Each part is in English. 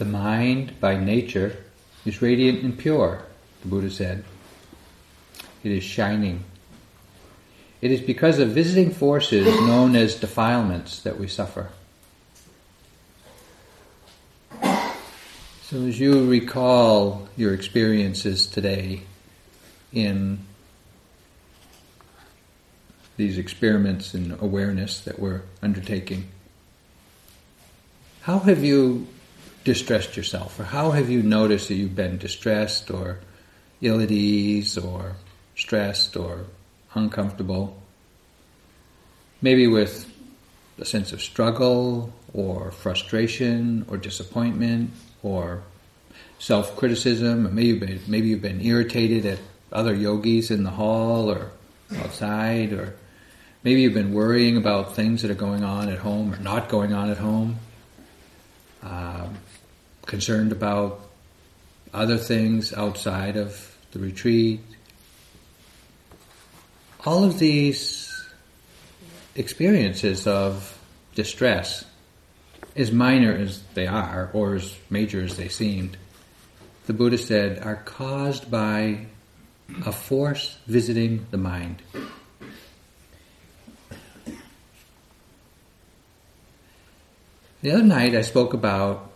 The mind, by nature, is radiant and pure, the Buddha said. It is shining. It is because of visiting forces known as defilements that we suffer. So, as you recall your experiences today in these experiments in awareness that we're undertaking, how have you distressed yourself, or how have you noticed that you've been distressed, or ill at ease, or stressed, or uncomfortable? Maybe with a sense of struggle, or frustration, or disappointment, or self criticism, maybe you've, been, maybe you've been irritated at other yogis in the hall or outside, or maybe you've been worrying about things that are going on at home or not going on at home? Um, concerned about other things outside of the retreat. All of these experiences of distress, as minor as they are, or as major as they seemed, the Buddha said, are caused by a force visiting the mind. The other night I spoke about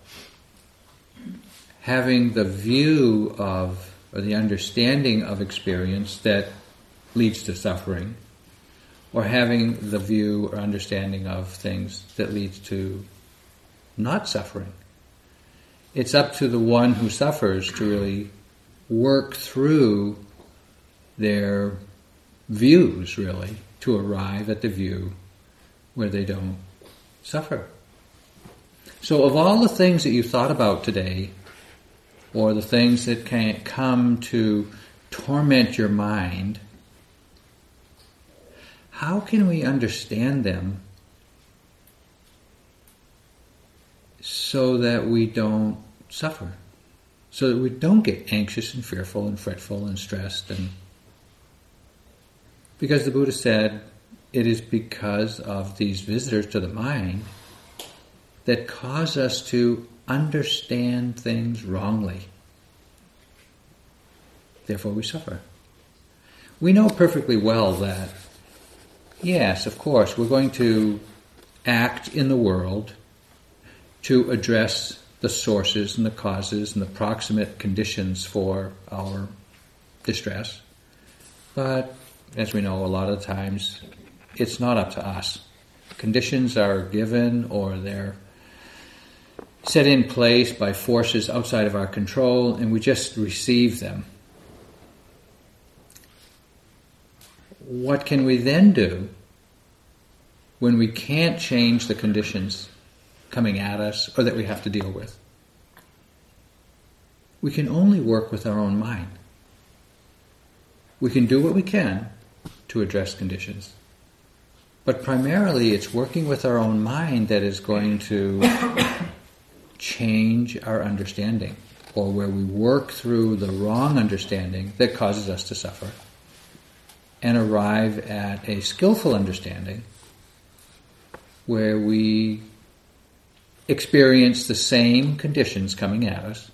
having the view of, or the understanding of experience that leads to suffering, or having the view or understanding of things that leads to not suffering. It's up to the one who suffers to really work through their views, really, to arrive at the view where they don't suffer. So, of all the things that you thought about today, or the things that can come to torment your mind, how can we understand them so that we don't suffer? So that we don't get anxious and fearful and fretful and stressed and because the Buddha said it is because of these visitors to the mind that cause us to understand things wrongly. Therefore, we suffer. We know perfectly well that, yes, of course, we're going to act in the world to address the sources and the causes and the proximate conditions for our distress. But as we know, a lot of times it's not up to us. Conditions are given or they're set in place by forces outside of our control, and we just receive them. What can we then do when we can't change the conditions coming at us or that we have to deal with? We can only work with our own mind. We can do what we can to address conditions. But primarily, it's working with our own mind that is going to change our understanding or where we work through the wrong understanding that causes us to suffer and arrive at a skillful understanding where we experience the same conditions coming at us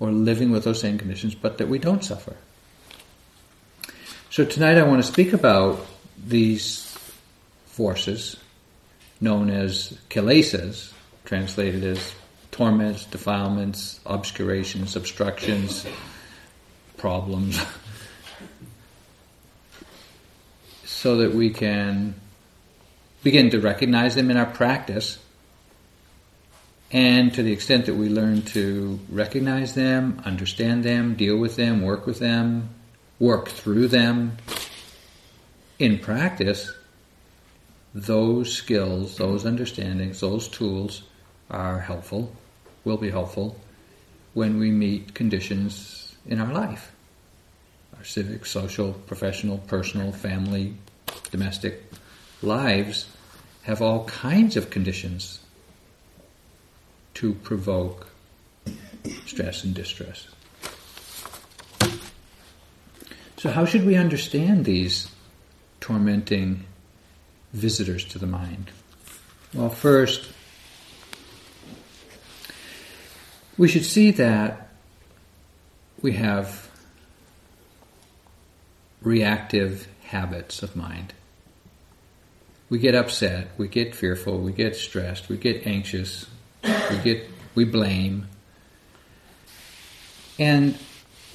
or living with those same conditions, but that we don't suffer. So tonight I want to speak about these forces known as kilesas, translated as torments, defilements, obscurations, obstructions, problems, so that we can begin to recognize them in our practice. And to the extent that we learn to recognize them, understand them, deal with them, work with them, work through them in practice, those skills, those understandings, those tools are helpful, will be helpful when we meet conditions in our life. Our civic, social, professional, personal, family, domestic lives have all kinds of conditions to provoke stress and distress. So, how should we understand these tormenting visitors to the mind? Well, first, we should see that we have reactive habits of mind. We get upset, we get fearful, we get stressed, we get anxious, we get we blame. And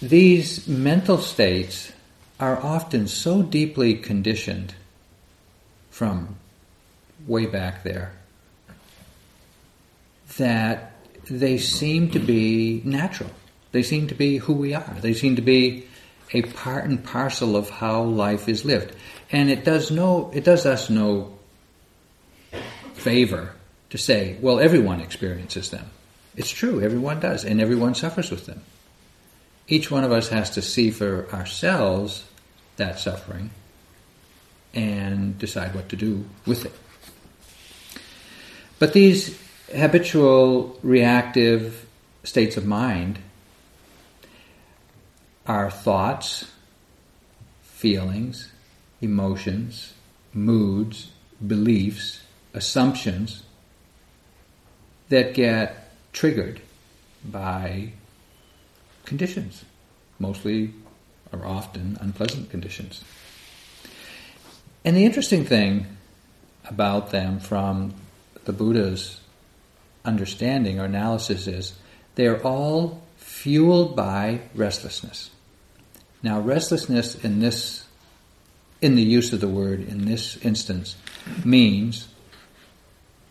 these mental states are often so deeply conditioned from way back there that they seem to be natural. They seem to be who we are. They seem to be a part and parcel of how life is lived. And it does no it does us no favor to say, well, everyone experiences them. It's true, everyone does, and everyone suffers with them. Each one of us has to see for ourselves that suffering and decide what to do with it. But these habitual reactive states of mind are thoughts, feelings, emotions, moods, beliefs, assumptions that get triggered by conditions, mostly or often unpleasant conditions. And the interesting thing about them from the Buddha's understanding or analysis is they're all fueled by restlessness. Now, restlessness in this, in the use of the word in this instance, means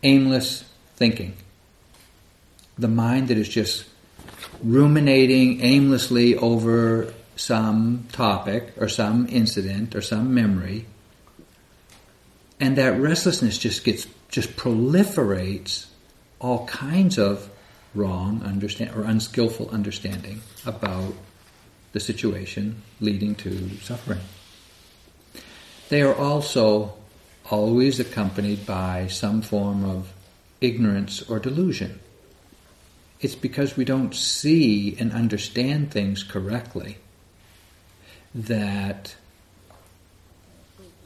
aimless thinking. The mind that is just ruminating aimlessly over some topic or some incident or some memory and that restlessness just gets just proliferates all kinds of wrong understand or unskillful understanding about the situation leading to suffering. They are also always accompanied by some form of ignorance or delusion. It's because we don't see and understand things correctly that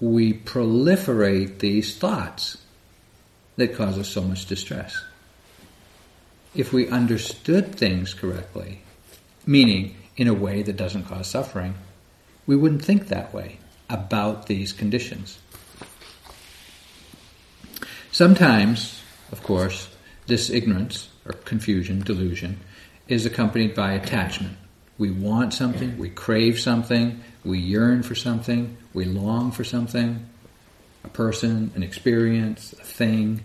we proliferate these thoughts that cause us so much distress. If we understood things correctly, meaning in a way that doesn't cause suffering, we wouldn't think that way about these conditions. Sometimes, of course, this ignorance or confusion, delusion, is accompanied by attachment. We want something, we crave something, we yearn for something, we long for something a person, an experience, a thing,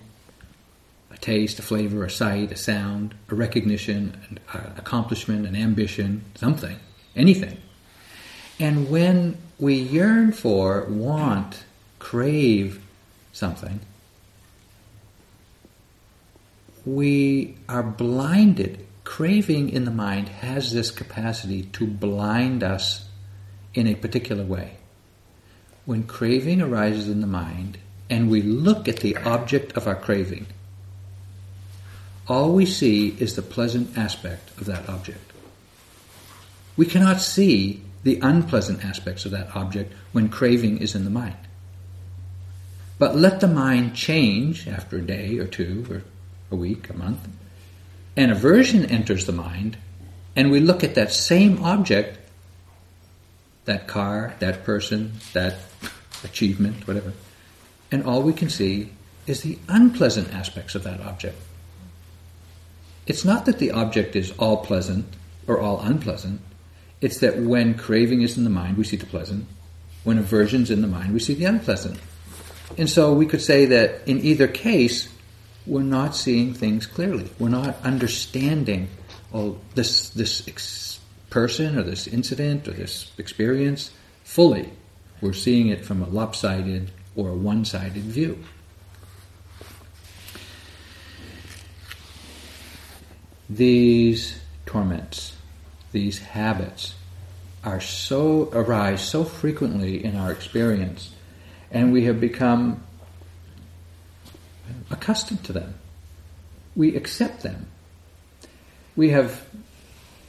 taste, a flavor, a sight, a sound, a recognition, an uh, accomplishment, an ambition, something, anything. And when we yearn for, want, crave something, we are blinded. Craving in the mind has this capacity to blind us in a particular way. When craving arises in the mind and we look at the object of our craving, all we see is the pleasant aspect of that object. We cannot see the unpleasant aspects of that object when craving is in the mind. But let the mind change after a day or two, or a week, a month, and aversion enters the mind, and we look at that same object that car, that person, that achievement, whatever. And all we can see is the unpleasant aspects of that object. It's not that the object is all pleasant or all unpleasant. It's that when craving is in the mind, we see the pleasant. When aversion is in the mind, we see the unpleasant. And so we could say that in either case, we're not seeing things clearly. We're not understanding, this, this person or this incident or this experience fully. We're seeing it from a lopsided or a one sided view. These torments, these habits, are so arise so frequently in our experience, and we have become accustomed to them. We accept them. We have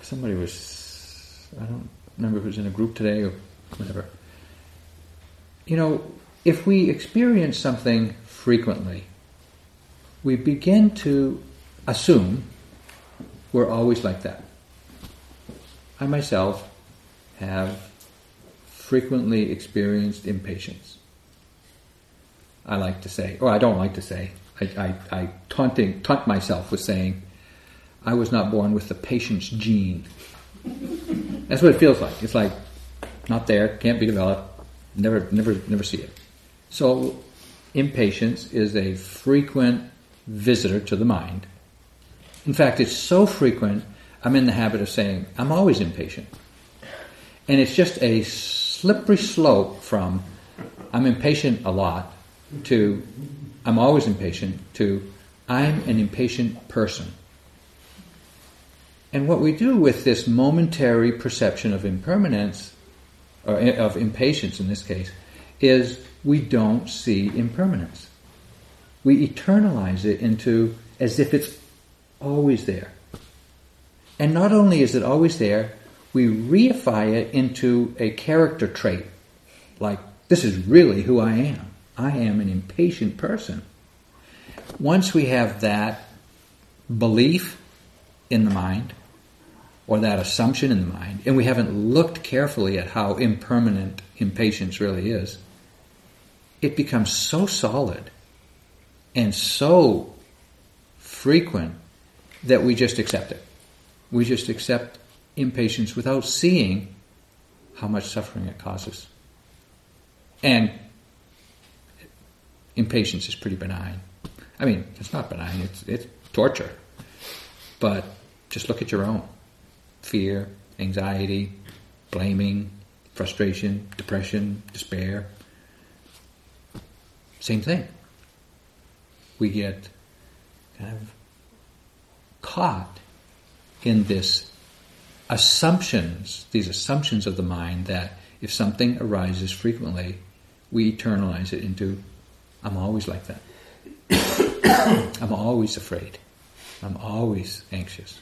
somebody was I don't remember if it was in a group today or whatever. You know, if we experience something frequently, we begin to assume we're always like that. I myself have frequently experienced impatience. I like to say, or I don't like to say, I, I, I taunting, taunt myself with saying, I was not born with the patience gene. That's what it feels like. It's like not there, can't be developed, never, never, never see it. So, impatience is a frequent visitor to the mind. In fact, it's so frequent, I'm in the habit of saying, I'm always impatient. And it's just a slippery slope from I'm impatient a lot to I'm always impatient to I'm an impatient person. And what we do with this momentary perception of impermanence, or of impatience in this case, is we don't see impermanence. We eternalize it into as if it's always there. And not only is it always there, we reify it into a character trait. Like, this is really who I am. I am an impatient person. Once we have that belief in the mind, or that assumption in the mind, and we haven't looked carefully at how impermanent impatience really is, it becomes so solid and so frequent that we just accept it. We just accept impatience without seeing how much suffering it causes. And impatience is pretty benign. I mean, it's not benign, it's, it's torture. But just look at your own fear, anxiety, blaming, frustration, depression, despair. Same thing. We get kind of caught in this assumptions, these assumptions of the mind that if something arises frequently, we eternalize it into I'm always like that. I'm always afraid. I'm always anxious.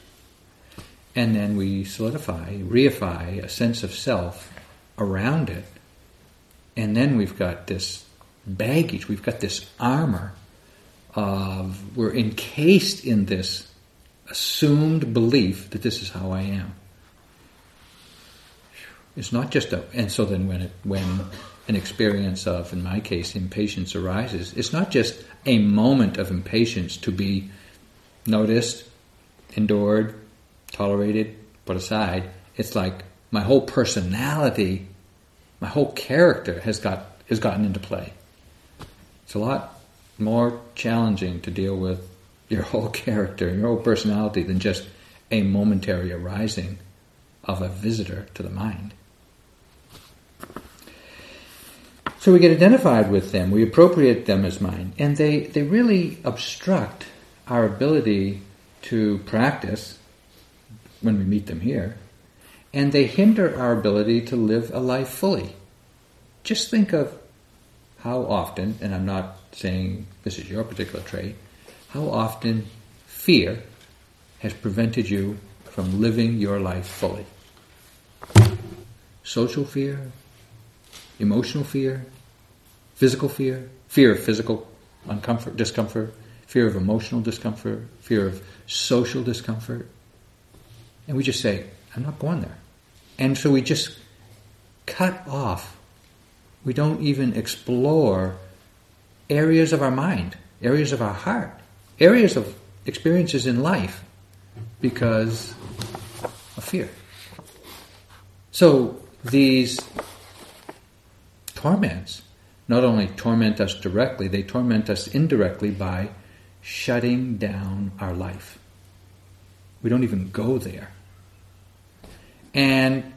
And then we solidify, reify a sense of self around it. And then we've got this baggage, we've got this armor of, we're encased in this assumed belief that this is how I am. It's not just a, and so then when it, when an experience of, in my case, impatience arises, it's not just a moment of impatience to be noticed, endured, tolerated, put aside. It's like my whole personality, my whole character has got has gotten into play. It's a lot more challenging to deal with your whole character, your whole personality than just a momentary arising of a visitor to the mind. So we get identified with them, we appropriate them as mine, and they, they really obstruct our ability to practice when we meet them here, and they hinder our ability to live a life fully. Just think of how often, and I'm not saying this is your particular trait, how often fear has prevented you from living your life fully. Social fear, emotional fear, physical fear, fear of physical uncomfort, discomfort, fear of emotional discomfort, fear of social discomfort. And we just say, I'm not going there. And so we just cut off. We don't even explore areas of our mind, areas of our heart, areas of experiences in life because of fear. So these torments not only torment us directly, they torment us indirectly by shutting down our life. We don't even go there. And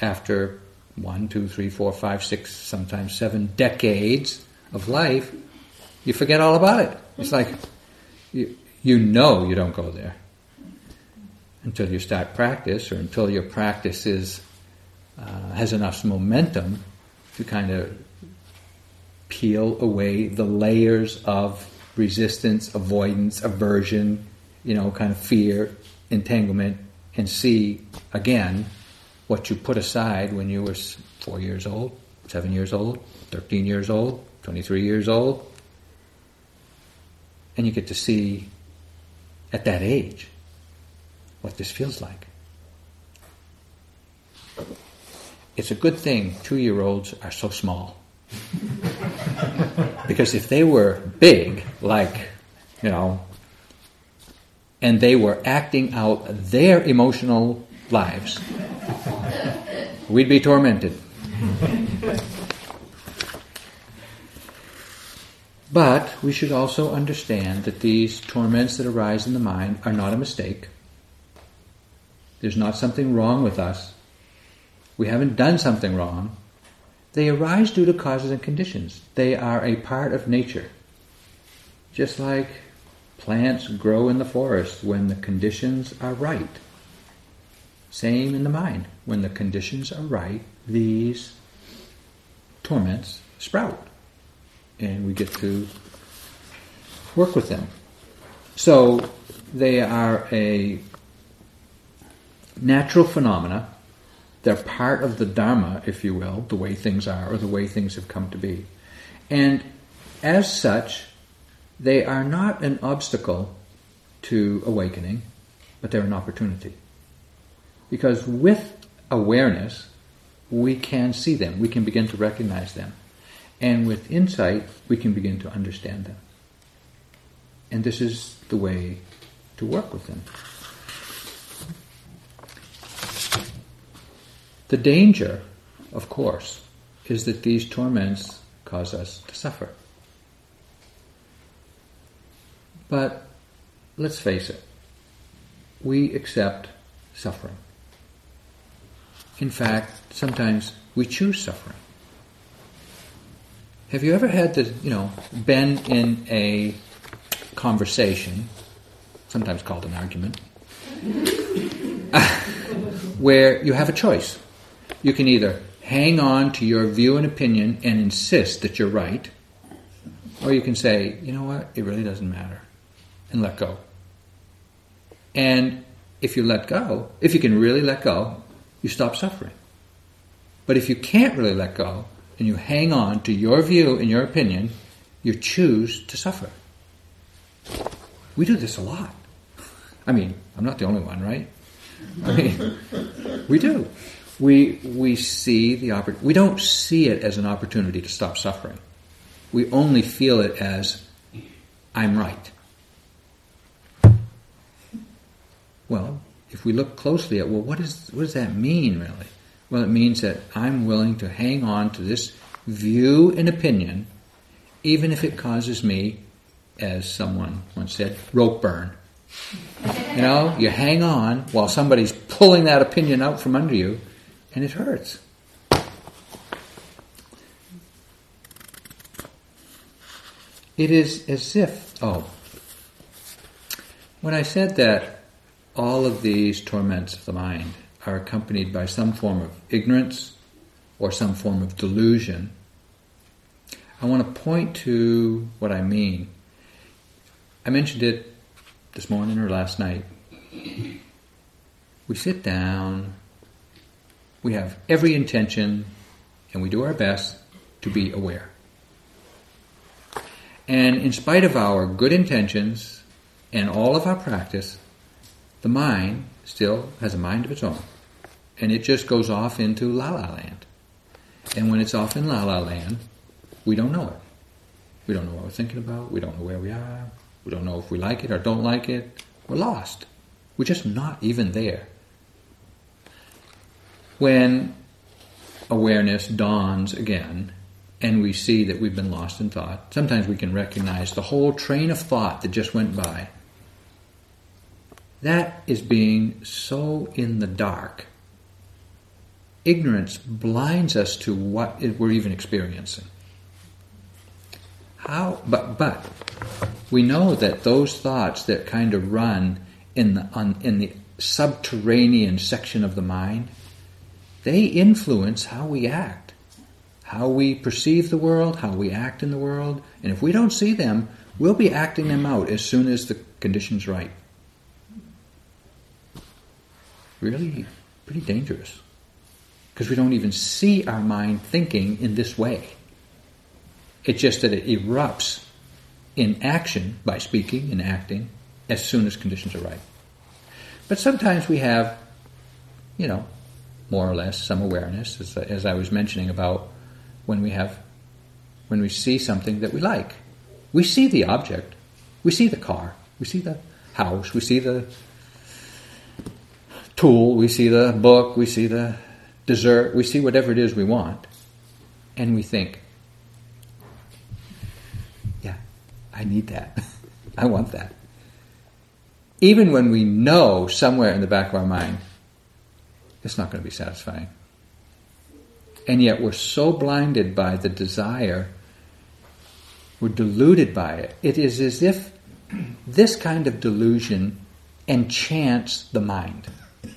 after one, two, three, four, five, six, sometimes seven decades of life, you forget all about it. It's like you, you know you don't go there until you start practice or until your practice is, uh, has enough momentum to kind of peel away the layers of resistance, avoidance, aversion, you know, kind of fear, entanglement, and see again what you put aside when you were four years old, seven years old, 13 years old, 23 years old. And you get to see at that age what this feels like. It's a good thing two year olds are so small. because if they were big, like, you know, and they were acting out their emotional lives, we'd be tormented. But we should also understand that these torments that arise in the mind are not a mistake. There's not something wrong with us. We haven't done something wrong. They arise due to causes and conditions. They are a part of nature. Just like plants grow in the forest when the conditions are right. Same in the mind. When the conditions are right, these torments sprout. And we get to work with them. So they are a natural phenomena. They're part of the Dharma, if you will, the way things are or the way things have come to be. And as such, they are not an obstacle to awakening, but they're an opportunity. Because with awareness, we can see them, we can begin to recognize them. And with insight, we can begin to understand them. And this is the way to work with them. The danger, of course, is that these torments cause us to suffer. But let's face it, we accept suffering. In fact, sometimes we choose suffering. Have you ever had to, you know, been in a conversation, sometimes called an argument, where you have a choice? You can either hang on to your view and opinion and insist that you're right, or you can say, you know what, it really doesn't matter, and let go. And if you let go, if you can really let go, you stop suffering. But if you can't really let go, and you hang on to your view and your opinion, you choose to suffer. We do this a lot. I mean, I'm not the only one, right? I mean, we do we, we see the oppor- we don't see it as an opportunity to stop suffering. We only feel it as, I'm right. Well, if we look closely at, well, what, is, what does that mean really? Well, it means that I'm willing to hang on to this view and opinion, even if it causes me, as someone once said, rope burn. You know, you hang on while somebody's pulling that opinion out from under you, and it hurts. It is as if, oh, when I said that all of these torments of the mind are accompanied by some form of ignorance or some form of delusion, I want to point to what I mean. I mentioned it this morning or last night. We sit down, we have every intention and we do our best to be aware. And in spite of our good intentions and all of our practice, the mind still has a mind of its own. And it just goes off into la la land. And when it's off in la la land, we don't know it. We don't know what we're thinking about. We don't know where we are. We don't know if we like it or don't like it. We're lost. We're just not even there when awareness dawns again and we see that we've been lost in thought, sometimes we can recognize the whole train of thought that just went by. That is being so in the dark. Ignorance blinds us to what we're even experiencing. How, but, but we know that those thoughts that kind of run in the, on, in the subterranean section of the mind, they influence how we act, how we perceive the world, how we act in the world. And if we don't see them, we'll be acting them out as soon as the condition's right. Really, pretty dangerous. Because we don't even see our mind thinking in this way. It's just that it erupts in action by speaking and acting as soon as conditions are right. But sometimes we have, you know, more or less some awareness, as, as I was mentioning about when we have, when we see something that we like. We see the object, we see the car, we see the house, we see the tool, we see the book, we see the dessert, we see whatever it is we want, and we think, yeah, I need that. I want that. Even when we know somewhere in the back of our mind, it's not going to be satisfying. And yet we're so blinded by the desire, we're deluded by it. It is as if this kind of delusion enchants the mind.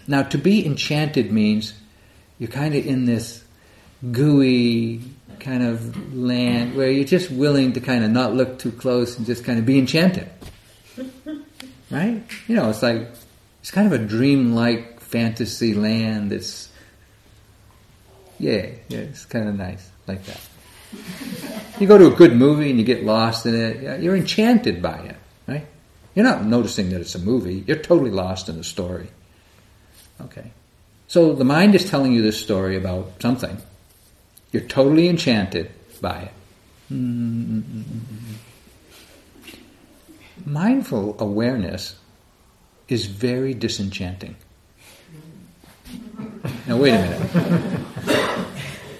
Now, to be enchanted means you're kind of in this gooey kind of land where you're just willing to kind of not look too close and just kind of be enchanted. Right? You know, it's like, it's kind of a dream-like fantasy land that's, yeah, yeah, it's kind of nice, like that. You go to a good movie and you get lost in it, you're enchanted by it, right? You're not noticing that it's a movie, you're totally lost in the story. Okay. So the mind is telling you this story about something. You're totally enchanted by it. Mm-hmm. Mindful awareness is very disenchanting. Now, wait a minute.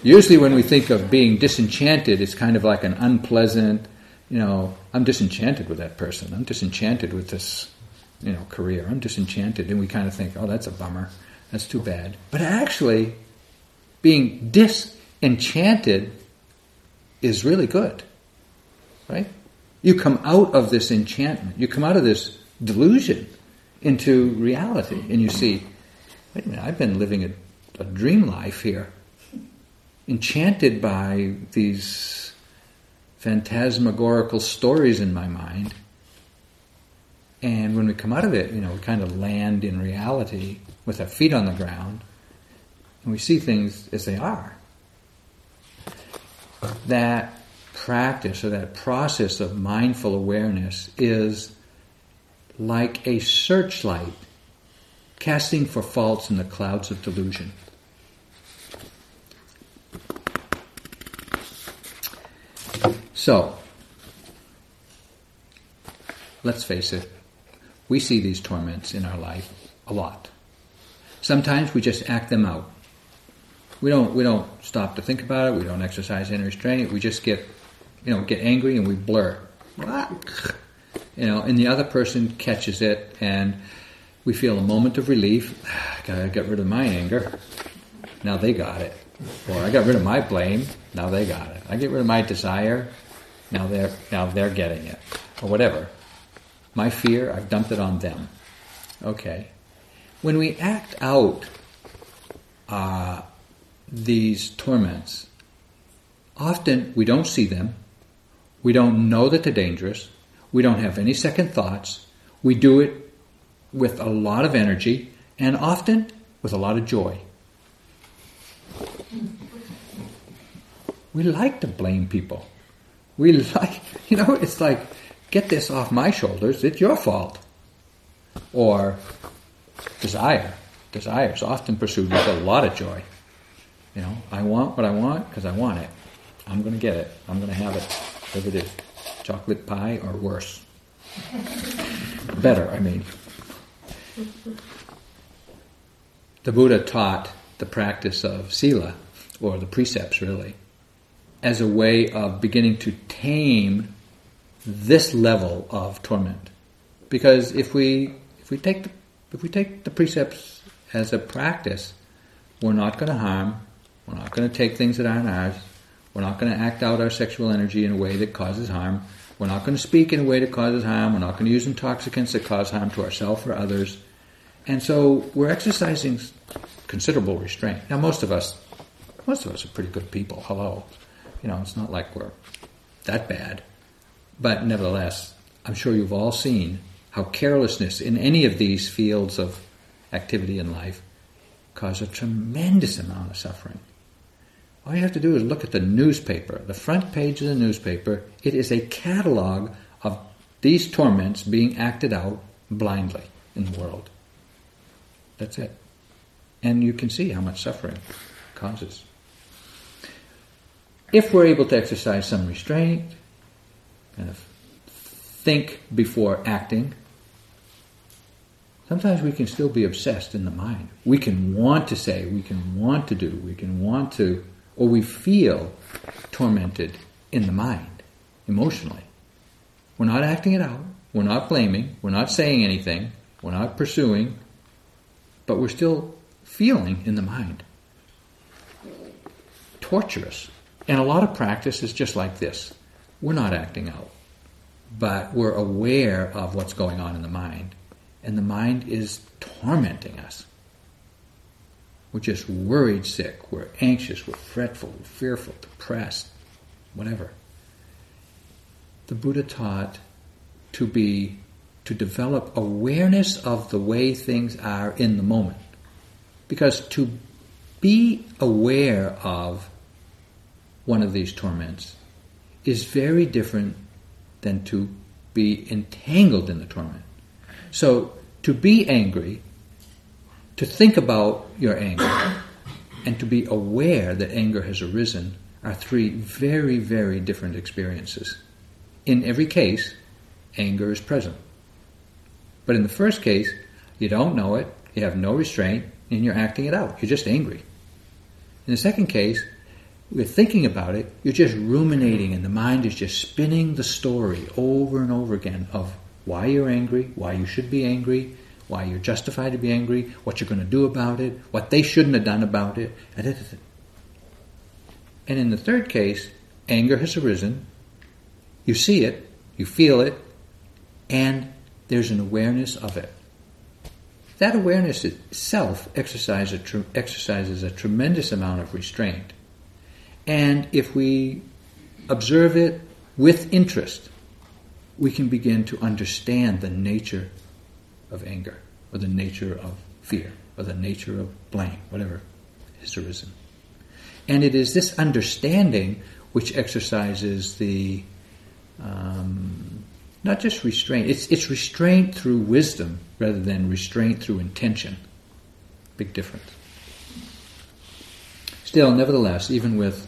Usually, when we think of being disenchanted, it's kind of like an unpleasant, you know, I'm disenchanted with that person. I'm disenchanted with this you know, career. I'm disenchanted. And we kind of think, oh, that's a bummer. That's too bad. But actually, being disenchanted is really good. Right? You come out of this enchantment. You come out of this delusion into reality. And you see, wait a minute, I've been living a, a dream life here. Enchanted by these phantasmagorical stories in my mind and when we come out of it, you know, we kind of land in reality with our feet on the ground and we see things as they are. That practice or that process of mindful awareness is like a searchlight casting for faults in the clouds of delusion. So, let's face it, we see these torments in our life a lot. Sometimes we just act them out. We don't we don't stop to think about it. We don't exercise any restraint. We just get you know get angry and we blur. You know, and the other person catches it, and we feel a moment of relief. I Gotta get rid of my anger. Now they got it. Or I got rid of my blame. Now they got it. I get rid of my desire. Now they're now they're getting it, or whatever. My fear, I've dumped it on them. Okay. When we act out uh, these torments, often we don't see them. We don't know that they're dangerous. We don't have any second thoughts. We do it with a lot of energy and often with a lot of joy. We like to blame people. We like, you know, it's like get this off my shoulders, it's your fault. Or desire. Desire is often pursued with a lot of joy. You know, I want what I want because I want it. I'm going to get it. I'm going to have it, whatever it is. Chocolate pie or worse. Better, I mean. The Buddha taught the practice of sila, or the precepts really, as a way of beginning to tame this level of torment. Because if we if we take the, if we take the precepts as a practice, we're not going to harm. We're not going to take things that aren't ours. We're not going to act out our sexual energy in a way that causes harm. We're not going to speak in a way that causes harm. We're not going to use intoxicants that cause harm to ourselves or others. And so we're exercising considerable restraint. Now, most of us, most of us are pretty good people. Hello, you know, it's not like we're that bad. But nevertheless, I'm sure you've all seen how carelessness in any of these fields of activity in life cause a tremendous amount of suffering. All you have to do is look at the newspaper, the front page of the newspaper. It is a catalog of these torments being acted out blindly in the world. That's it. And you can see how much suffering causes. If we're able to exercise some restraint, kind of think before acting, sometimes we can still be obsessed in the mind. We can want to say, we can want to do, we can want to, or we feel tormented in the mind, emotionally. We're not acting it out, we're not blaming, we're not saying anything, we're not pursuing, but we're still feeling in the mind. Torturous. And a lot of practice is just like this. We're not acting out, but we're aware of what's going on in the mind. And the mind is tormenting us. We're just worried sick, we're anxious, we're fretful, we're fearful, depressed, whatever. The Buddha taught to be to develop awareness of the way things are in the moment. Because to be aware of one of these torments is very different than to be entangled in the torment. So, to be angry, to think about your anger, and to be aware that anger has arisen are three very, very different experiences. In every case, anger is present. But in the first case, you don't know it, you have no restraint, and you're acting it out. You're just angry. In the second case, you're thinking about it, you're just ruminating, and the mind is just spinning the story over and over again of why you're angry, why you should be angry, why you're justified to be angry, what you're going to do about it, what they shouldn't have done about it. And in the third case, anger has arisen, you see it, you feel it, and there's an awareness of it. That awareness itself exercises a, exercises a tremendous amount of restraint. And if we observe it with interest, we can begin to understand the nature of anger, or the nature of fear, or the nature of blame, whatever has arisen. And it is this understanding which exercises the um, not just restraint. It's it's restraint through wisdom rather than restraint through intention. Big difference. Still, nevertheless, even with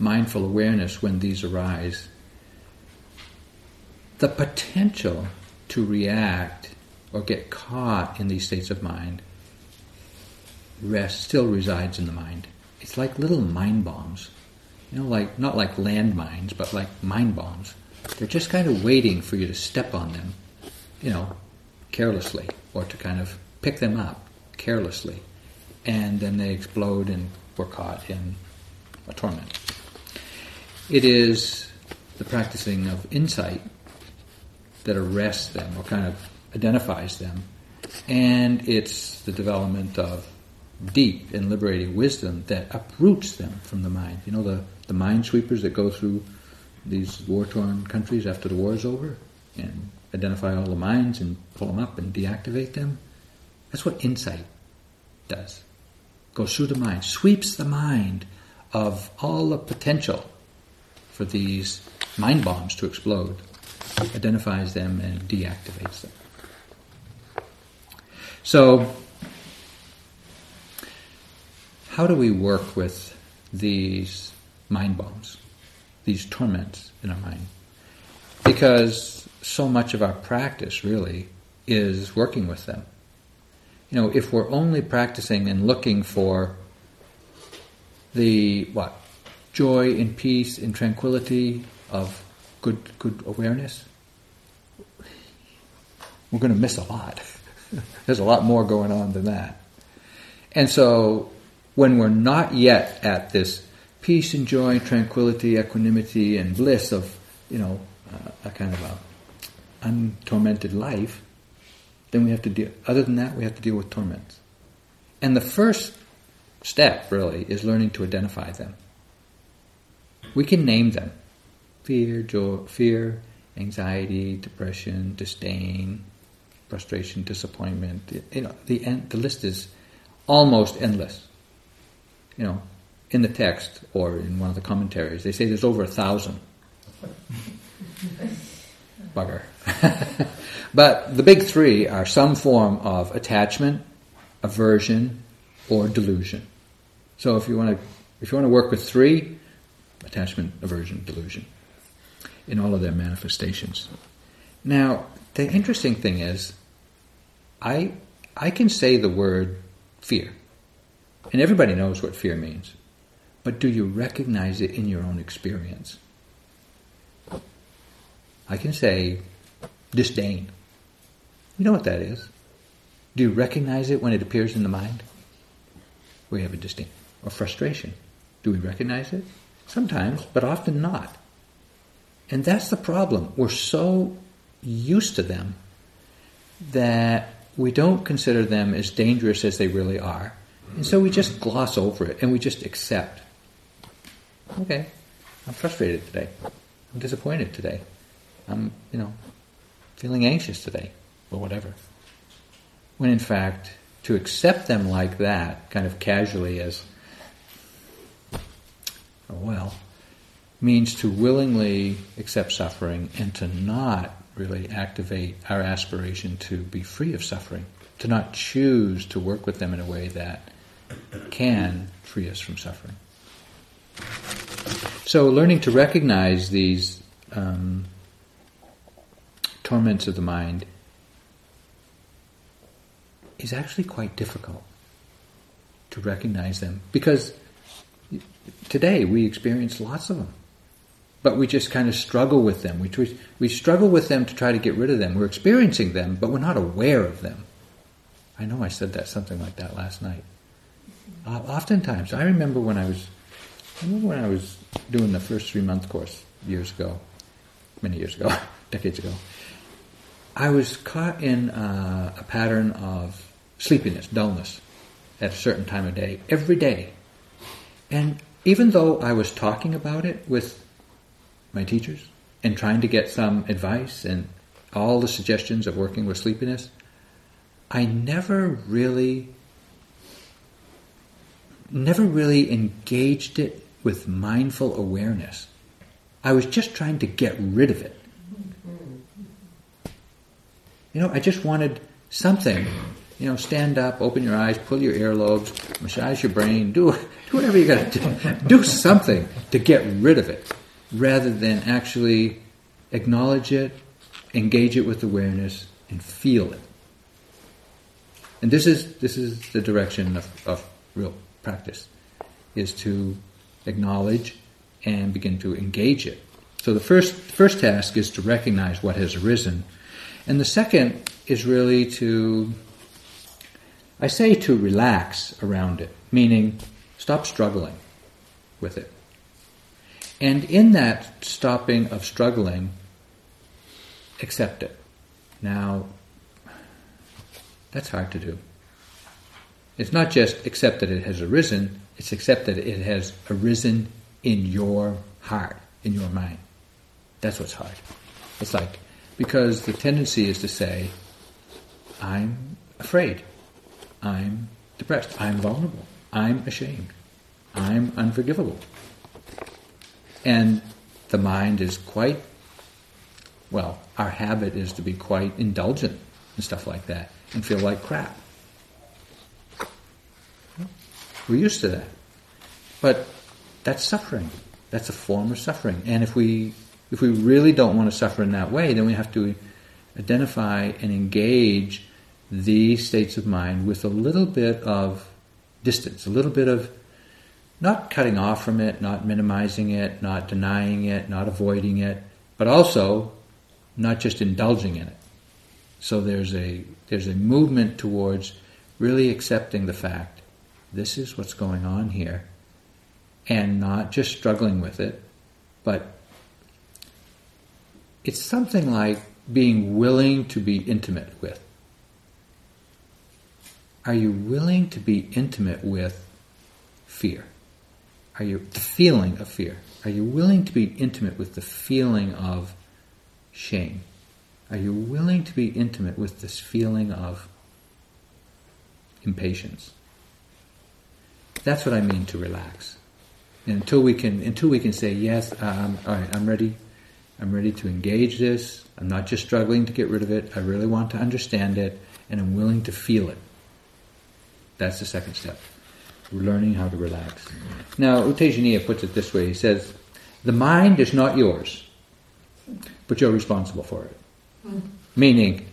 mindful awareness when these arise, the potential to react or get caught in these states of mind rest still resides in the mind. It's like little mind bombs. You know, like not like landmines, but like mind bombs they're just kind of waiting for you to step on them, you know, carelessly, or to kind of pick them up carelessly. And then they explode and we're caught in a torment. It is the practicing of insight that arrests them or kind of identifies them. And it's the development of deep and liberating wisdom that uproots them from the mind. You know, the, the mind sweepers that go through these war-torn countries after the war is over and identify all the mines and pull them up and deactivate them. That's what insight does. Goes through the mind, sweeps the mind of all the potential for these mind bombs to explode, identifies them and deactivates them. So, how do we work with these mind bombs? these torments in our mind. Because so much of our practice really is working with them. You know, if we're only practicing and looking for the what joy in peace in tranquility of good good awareness, we're going to miss a lot. There's a lot more going on than that. And so when we're not yet at this peace and joy, tranquility, equanimity, and bliss of, you know, uh, a kind of a untormented life, then we have to deal, other than that, we have to deal with torments. And the first step, really, is learning to identify them. We can name them. Fear, joy, fear, anxiety, depression, disdain, frustration, disappointment. You know, the, the list is almost endless. You know, in the text or in one of the commentaries, they say there's over a thousand. Bugger. but the big three are some form of attachment, aversion, or delusion. So if you want to, if you want to work with three, attachment, aversion, delusion, in all of their manifestations. Now, the interesting thing is, I I can say the word fear, and everybody knows what fear means, but do you recognize it in your own experience? I can say disdain. You know what that is? Do you recognize it when it appears in the mind? We have a disdain. Or frustration. Do we recognize it? Sometimes, but often not. And that's the problem. We're so used to them that we don't consider them as dangerous as they really are. And so we just gloss over it and we just accept. Okay, I'm frustrated today. I'm disappointed today. I'm, you know, feeling anxious today, or whatever. When in fact, to accept them like that, kind of casually as, oh, well, means to willingly accept suffering and to not really activate our aspiration to be free of suffering, to not choose to work with them in a way that can free us from suffering. So, learning to recognize these um, torments of the mind is actually quite difficult to recognize them because today we experience lots of them but we just kind of struggle with them. We, we struggle with them to try to get rid of them. We're experiencing them, but we're not aware of them. I know I said that something like that last night. Uh, oftentimes, I remember when I was, I remember when I was doing the first three month course years ago, many years ago, decades ago. I was caught in uh, a pattern of sleepiness, dullness, at a certain time of day, every day. And even though I was talking about it with my teachers and trying to get some advice and all the suggestions of working with sleepiness, I never really never really engaged it with mindful awareness. I was just trying to get rid of it. You know, I just wanted something. You know, stand up, open your eyes, pull your earlobes, massage your brain, do, do whatever you got to do. Do something to get rid of it rather than actually acknowledge it, engage it with awareness, and feel it. And this is this is the direction of, of real practice, is to acknowledge and begin to engage it. So the first first task is to recognize what has arisen, and the second is really to I say to relax around it, meaning stop struggling with it. And in that stopping of struggling, accept it. Now, that's hard to do. It's not just accept that it has arisen, it's accept that it has arisen in your heart, in your mind. That's what's hard. It's like, because the tendency is to say, I'm afraid, I'm depressed, I'm vulnerable, I'm ashamed, I'm unforgivable. And the mind is quite, well, our habit is to be quite indulgent and stuff like that and feel like crap. We're used to that. But that's suffering. That's a form of suffering. And if we if we really don't want to suffer in that way, then we have to identify and engage these states of mind with a little bit of distance, a little bit of not cutting off from it, not minimizing it, not denying it, not avoiding it, but also not just indulging in it. So there's a there's a movement towards really accepting the fact this is what's going on here and not just struggling with it, but it's something like being willing to be intimate with. Are you willing to be intimate with fear? Are you the feeling of fear? Are you willing to be intimate with the feeling of shame? Are you willing to be intimate with this feeling of impatience? That's what I mean to relax. And until we can, until we can say yes, um, all right, I'm ready. I'm ready to engage this. I'm not just struggling to get rid of it. I really want to understand it, and I'm willing to feel it. That's the second step. Learning how to relax. Now, U Tejaniya puts it this way. He says, the mind is not yours, but you're responsible for it. Mm. Meaning,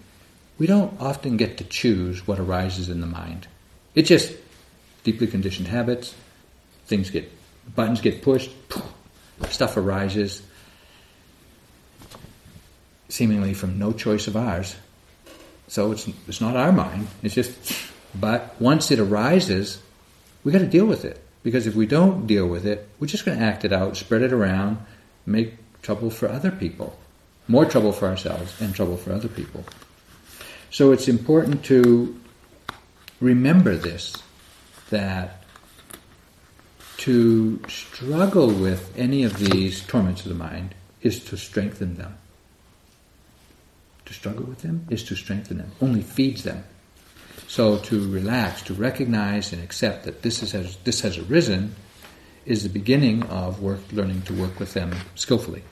we don't often get to choose what arises in the mind. It's just deeply conditioned habits, things get, buttons get pushed, stuff arises, seemingly from no choice of ours. So it's, it's not our mind, it's just, but once it arises, we got to deal with it. Because if we don't deal with it, we're just going to act it out, spread it around, make trouble for other people. More trouble for ourselves and trouble for other people. So it's important to remember this that to struggle with any of these torments of the mind is to strengthen them. To struggle with them is to strengthen them, only feeds them. So to relax, to recognize and accept that this, is, has, this has arisen is the beginning of work, learning to work with them skillfully.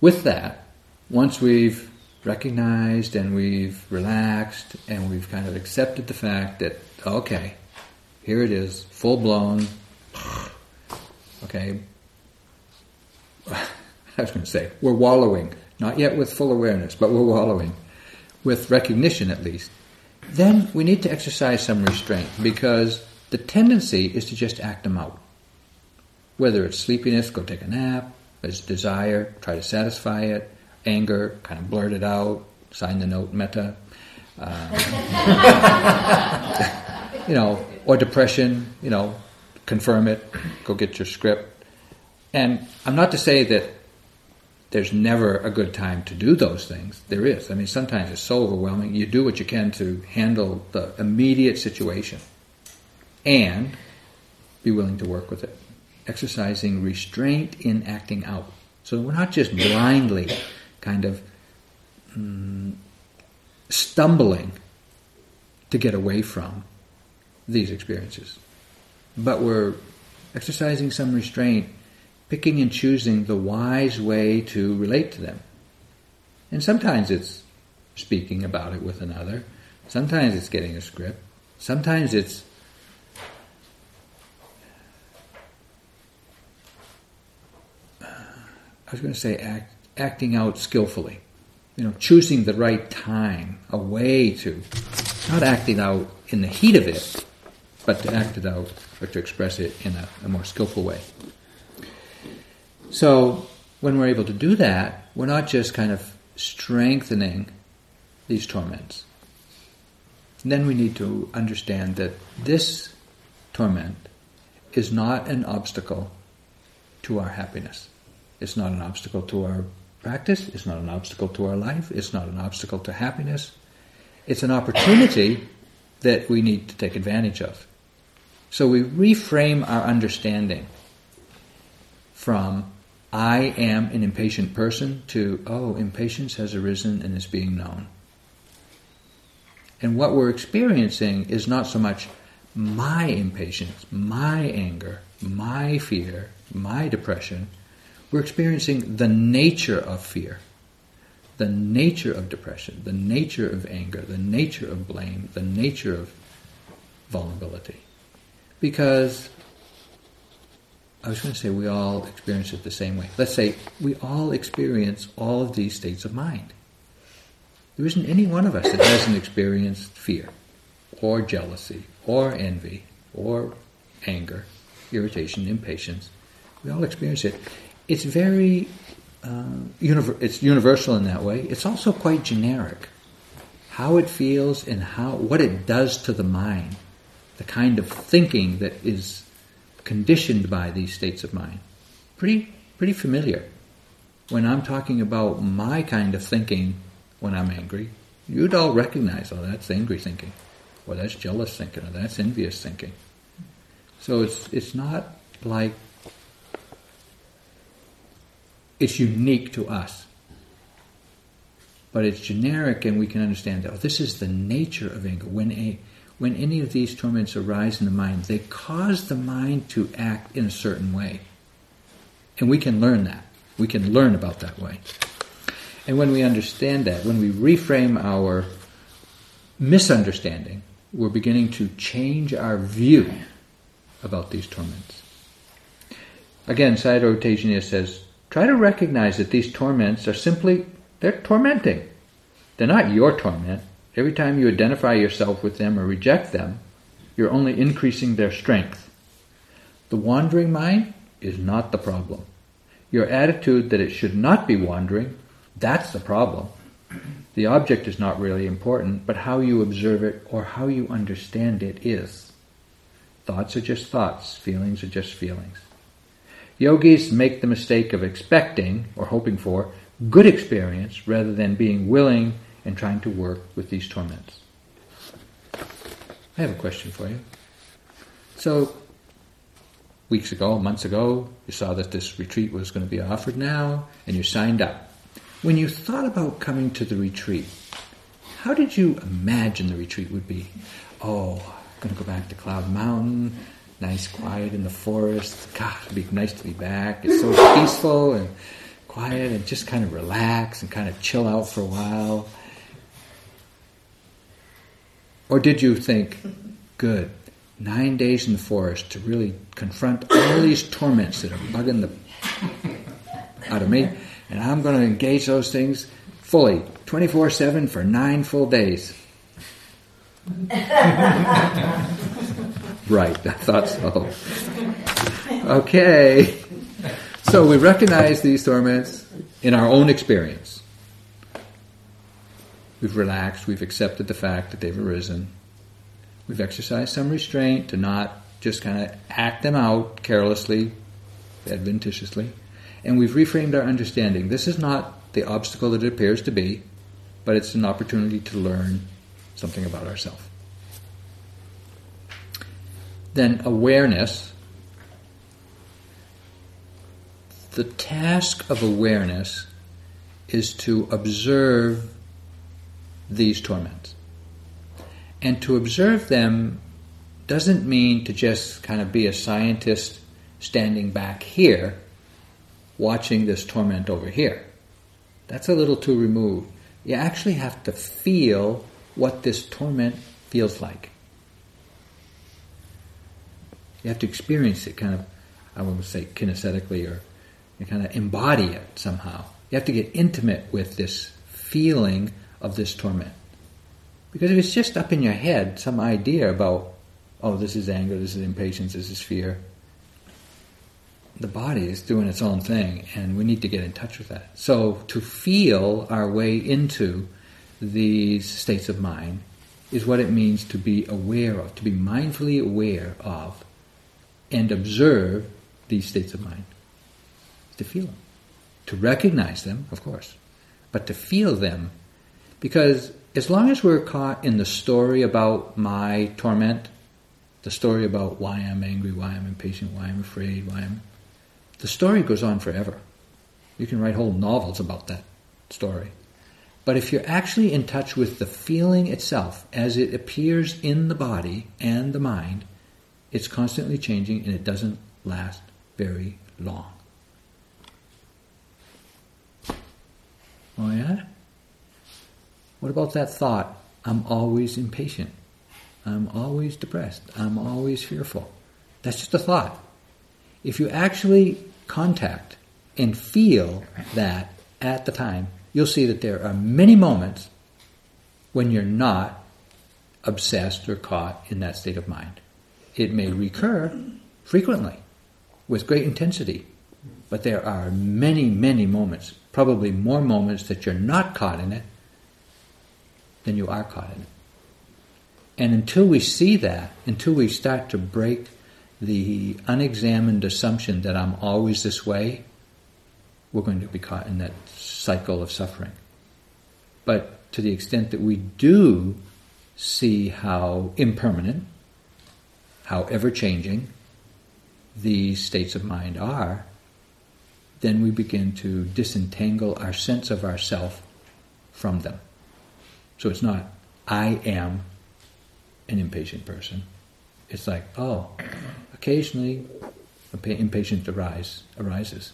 With that, once we've recognized and we've relaxed and we've kind of accepted the fact that, okay, here it is, full blown, okay, I was going to say, we're wallowing, not yet with full awareness, but we're wallowing, with recognition at least, then we need to exercise some restraint because the tendency is to just act them out. Whether it's sleepiness, go take a nap, as desire, try to satisfy it, anger, kind of blurt it out, sign the note, meta. Uh, you know, or depression, you know, confirm it, go get your script. And I'm not to say that there's never a good time to do those things. There is. I mean, sometimes it's so overwhelming. You do what you can to handle the immediate situation and be willing to work with it. Exercising restraint in acting out. So we're not just blindly kind of mm, stumbling to get away from these experiences. But we're exercising some restraint, picking and choosing the wise way to relate to them. And sometimes it's speaking about it with another, sometimes it's getting a script, sometimes it's I was going to say act, acting out skillfully. You know, choosing the right time, a way to, not acting out in the heat of it, but to act it out or to express it in a, a more skillful way. So, when we're able to do that, we're not just kind of strengthening these torments. And then we need to understand that this torment is not an obstacle to our happiness. It's not an obstacle to our practice. It's not an obstacle to our life. It's not an obstacle to happiness. It's an opportunity that we need to take advantage of. So we reframe our understanding from I am an impatient person to, oh, impatience has arisen and is being known. And what we're experiencing is not so much my impatience, my anger, my fear, my depression, we're experiencing the nature of fear, the nature of depression, the nature of anger, the nature of blame, the nature of vulnerability. Because I was going to say we all experience it the same way. Let's say we all experience all of these states of mind. There isn't any one of us that hasn't experienced fear, or jealousy, or envy, or anger, irritation, impatience. We all experience it it's very uh, univer- it's universal in that way. It's also quite generic. How it feels and how what it does to the mind, the kind of thinking that is conditioned by these states of mind. Pretty pretty familiar. When I'm talking about my kind of thinking when I'm angry, you'd all recognize, oh, that's angry thinking, or that's jealous thinking, or that's envious thinking. So it's it's not like it's unique to us. But it's generic and we can understand that oh, this is the nature of anger. When, a, when any of these torments arise in the mind, they cause the mind to act in a certain way. And we can learn that. We can learn about that way. And when we understand that, when we reframe our misunderstanding, we're beginning to change our view about these torments. Again, Sayadaw Tejaniya says, try to recognize that these torments are simply, they're tormenting. They're not your torment. Every time you identify yourself with them or reject them, you're only increasing their strength. The wandering mind is not the problem. Your attitude that it should not be wandering, that's the problem. The object is not really important, but how you observe it or how you understand it is. Thoughts are just thoughts, feelings are just feelings. Yogis make the mistake of expecting or hoping for good experience rather than being willing and trying to work with these torments. I have a question for you. So, weeks ago, months ago, you saw that this retreat was going to be offered now, and you signed up. When you thought about coming to the retreat, how did you imagine the retreat would be? Oh, I'm going to go back to Cloud Mountain nice, quiet in the forest. God, it'd be nice to be back. It's so peaceful and quiet and just kind of relax and kind of chill out for a while. Or did you think, good, nine days in the forest to really confront all these torments that are bugging the out of me, and I'm going to engage those things fully, 24 7 for nine full days. Right, I thought so. Okay. So we recognize these torments in our own experience. We've relaxed, we've accepted the fact that they've arisen. We've exercised some restraint to not just kind of act them out carelessly, adventitiously. And we've reframed our understanding. This is not the obstacle that it appears to be, but it's an opportunity to learn something about ourselves then awareness, the task of awareness is to observe these torments. And to observe them doesn't mean to just kind of be a scientist standing back here watching this torment over here. That's a little too removed. You actually have to feel what this torment feels like. You have to experience it kind of, I would say kinesthetically or you kind of embody it somehow. You have to get intimate with this feeling of this torment. Because if it's just up in your head, some idea about, oh, this is anger, this is impatience, this is fear, the body is doing its own thing, and we need to get in touch with that. So, to feel our way into these states of mind is what it means to be aware of, to be mindfully aware of and observe these states of mind. To feel them. To recognize them, of course, but to feel them. Because as long as we're caught in the story about my torment, the story about why I'm angry, why I'm impatient, why I'm afraid, why I'm. The story goes on forever. You can write whole novels about that story. But if you're actually in touch with the feeling itself as it appears in the body and the mind, it's constantly changing and it doesn't last very long. Oh, yeah? What about that thought? I'm always impatient. I'm always depressed. I'm always fearful. That's just a thought. If you actually contact and feel that at the time, you'll see that there are many moments when you're not obsessed or caught in that state of mind. It may recur frequently with great intensity, but there are many, many moments, probably more moments that you're not caught in it than you are caught in. And until we see that, until we start to break the unexamined assumption that I'm always this way, we're going to be caught in that cycle of suffering. But to the extent that we do see how impermanent how ever changing these states of mind are, then we begin to disentangle our sense of ourself from them. So it's not, I am an impatient person. It's like, oh, occasionally impatience arise, arises.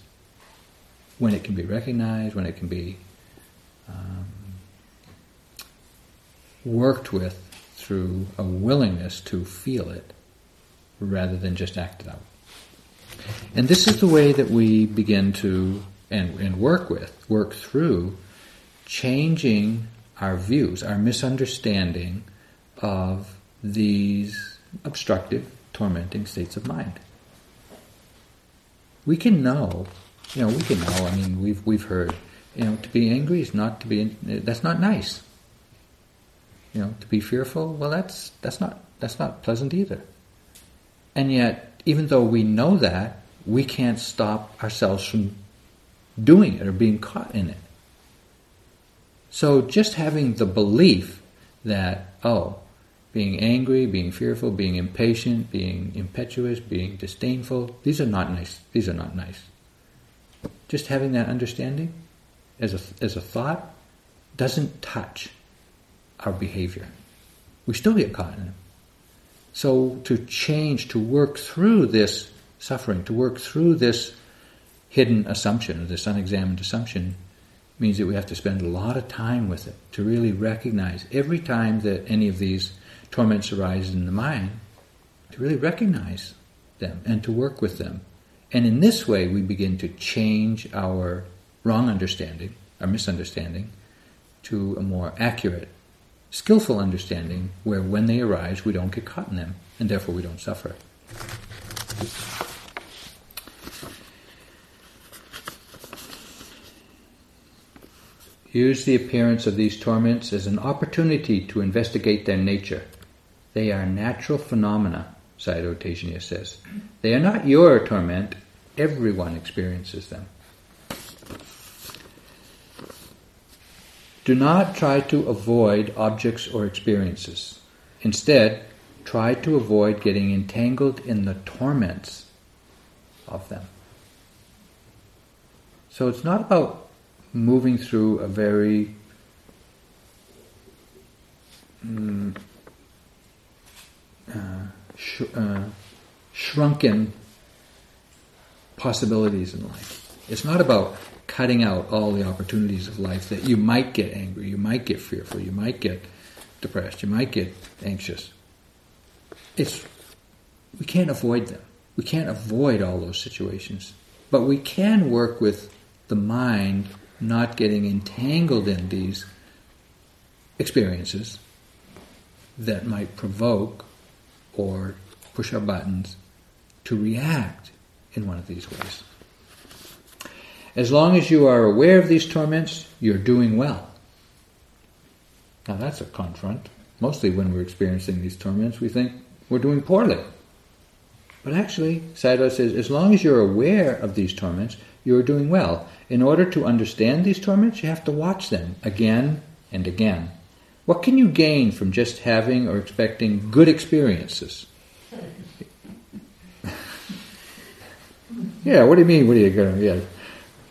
When it can be recognized, when it can be um, worked with through a willingness to feel it rather than just act it out. And this is the way that we begin to and, and work with, work through changing our views, our misunderstanding of these obstructive, tormenting states of mind. We can know, you know, we can know. I mean, we've we've heard, you know, to be angry is not to be. That's not nice. You know, to be fearful, well, that's that's not that's not pleasant either. And yet, even though we know that, we can't stop ourselves from doing it or being caught in it. So just having the belief that, oh, being angry, being fearful, being impatient, being impetuous, being disdainful, these are not nice. These are not nice. Just having that understanding as a, as a thought doesn't touch our behavior. We still get caught in it. So to change, to work through this suffering, to work through this hidden assumption, this unexamined assumption, means that we have to spend a lot of time with it to really recognize every time that any of these torments arise in the mind, to really recognize them and to work with them. And in this way, we begin to change our wrong understanding, our misunderstanding, to a more accurate, skillful understanding where when they arise, we don't get caught in them and therefore we don't suffer. Use the appearance of these torments as an opportunity to investigate their nature. They are natural phenomena, Sayadaw Tejaniya says. They are not your torment, everyone experiences them. Do not try to avoid objects or experiences. Instead, try to avoid getting entangled in the torments of them. So it's not about moving through a very mm, uh, sh- uh, shrunken possibilities in life. It's not about cutting out all the opportunities of life that you might get angry, you might get fearful, you might get depressed, you might get anxious. It's we can't avoid them. We can't avoid all those situations, but we can work with the mind not getting entangled in these experiences that might provoke or push our buttons to react in one of these ways. As long as you are aware of these torments, you're doing well. Now that's a confront. Mostly when we're experiencing these torments, we think we're doing poorly. But actually, Sayadaw says, as long as you're aware of these torments, you are doing well. In order to understand these torments, you have to watch them again and again. What can you gain from just having or expecting good experiences? yeah, what do you mean? What are you going to? Yeah.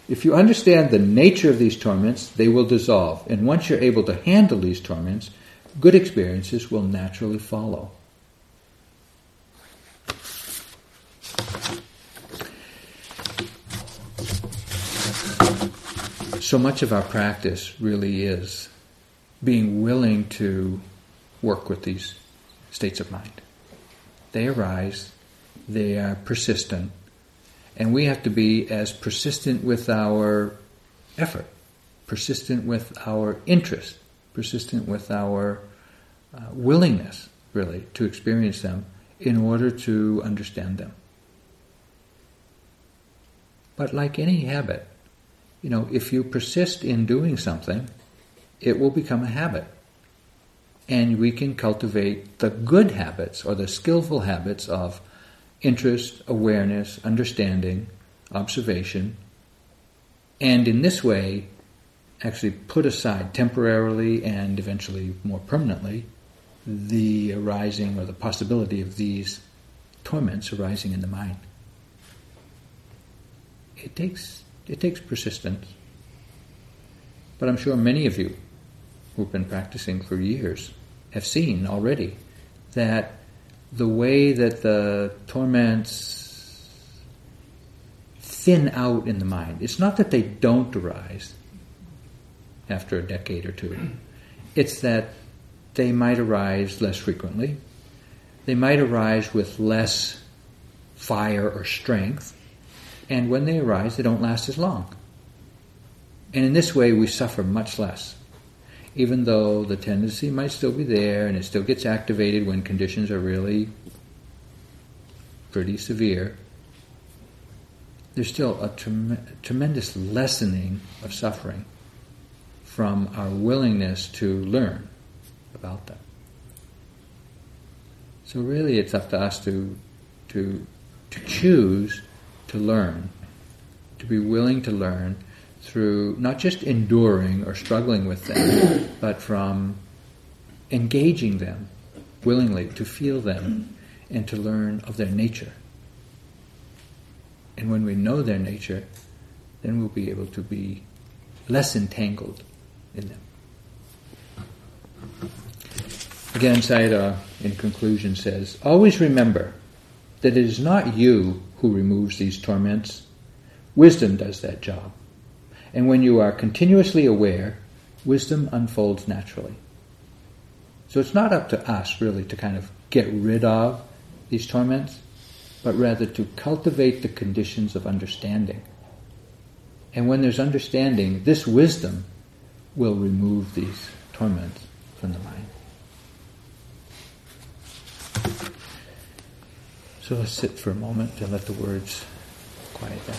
If you understand the nature of these torments, they will dissolve. And once you're able to handle these torments, good experiences will naturally follow. So much of our practice really is being willing to work with these states of mind. They arise, they are persistent, and we have to be as persistent with our effort, persistent with our interest, persistent with our uh, willingness, really, to experience them in order to understand them. But like any habit, you know, if you persist in doing something, it will become a habit. And we can cultivate the good habits or the skillful habits of interest, awareness, understanding, observation, and in this way, actually put aside temporarily and eventually more permanently the arising or the possibility of these torments arising in the mind. It takes it takes persistence. But I'm sure many of you who've been practicing for years have seen already that the way that the torments thin out in the mind, it's not that they don't arise after a decade or two, it's that they might arise less frequently. They might arise with less fire or strength. And when they arise, they don't last as long. And in this way, we suffer much less. Even though the tendency might still be there and it still gets activated when conditions are really pretty severe, there's still a trem- tremendous lessening of suffering from our willingness to learn about them. So really, it's up to us to to to choose to learn, to be willing to learn through not just enduring or struggling with them, but from engaging them willingly to feel them and to learn of their nature. And when we know their nature, then we'll be able to be less entangled in them. Again, Sayadaw, in conclusion, says Always remember that it is not you who removes these torments, wisdom does that job. And when you are continuously aware, wisdom unfolds naturally. So it's not up to us, really, to kind of get rid of these torments but rather to cultivate the conditions of understanding. And when there's understanding, this wisdom will remove these torments from the mind. So sit for a moment and let the words quiet down.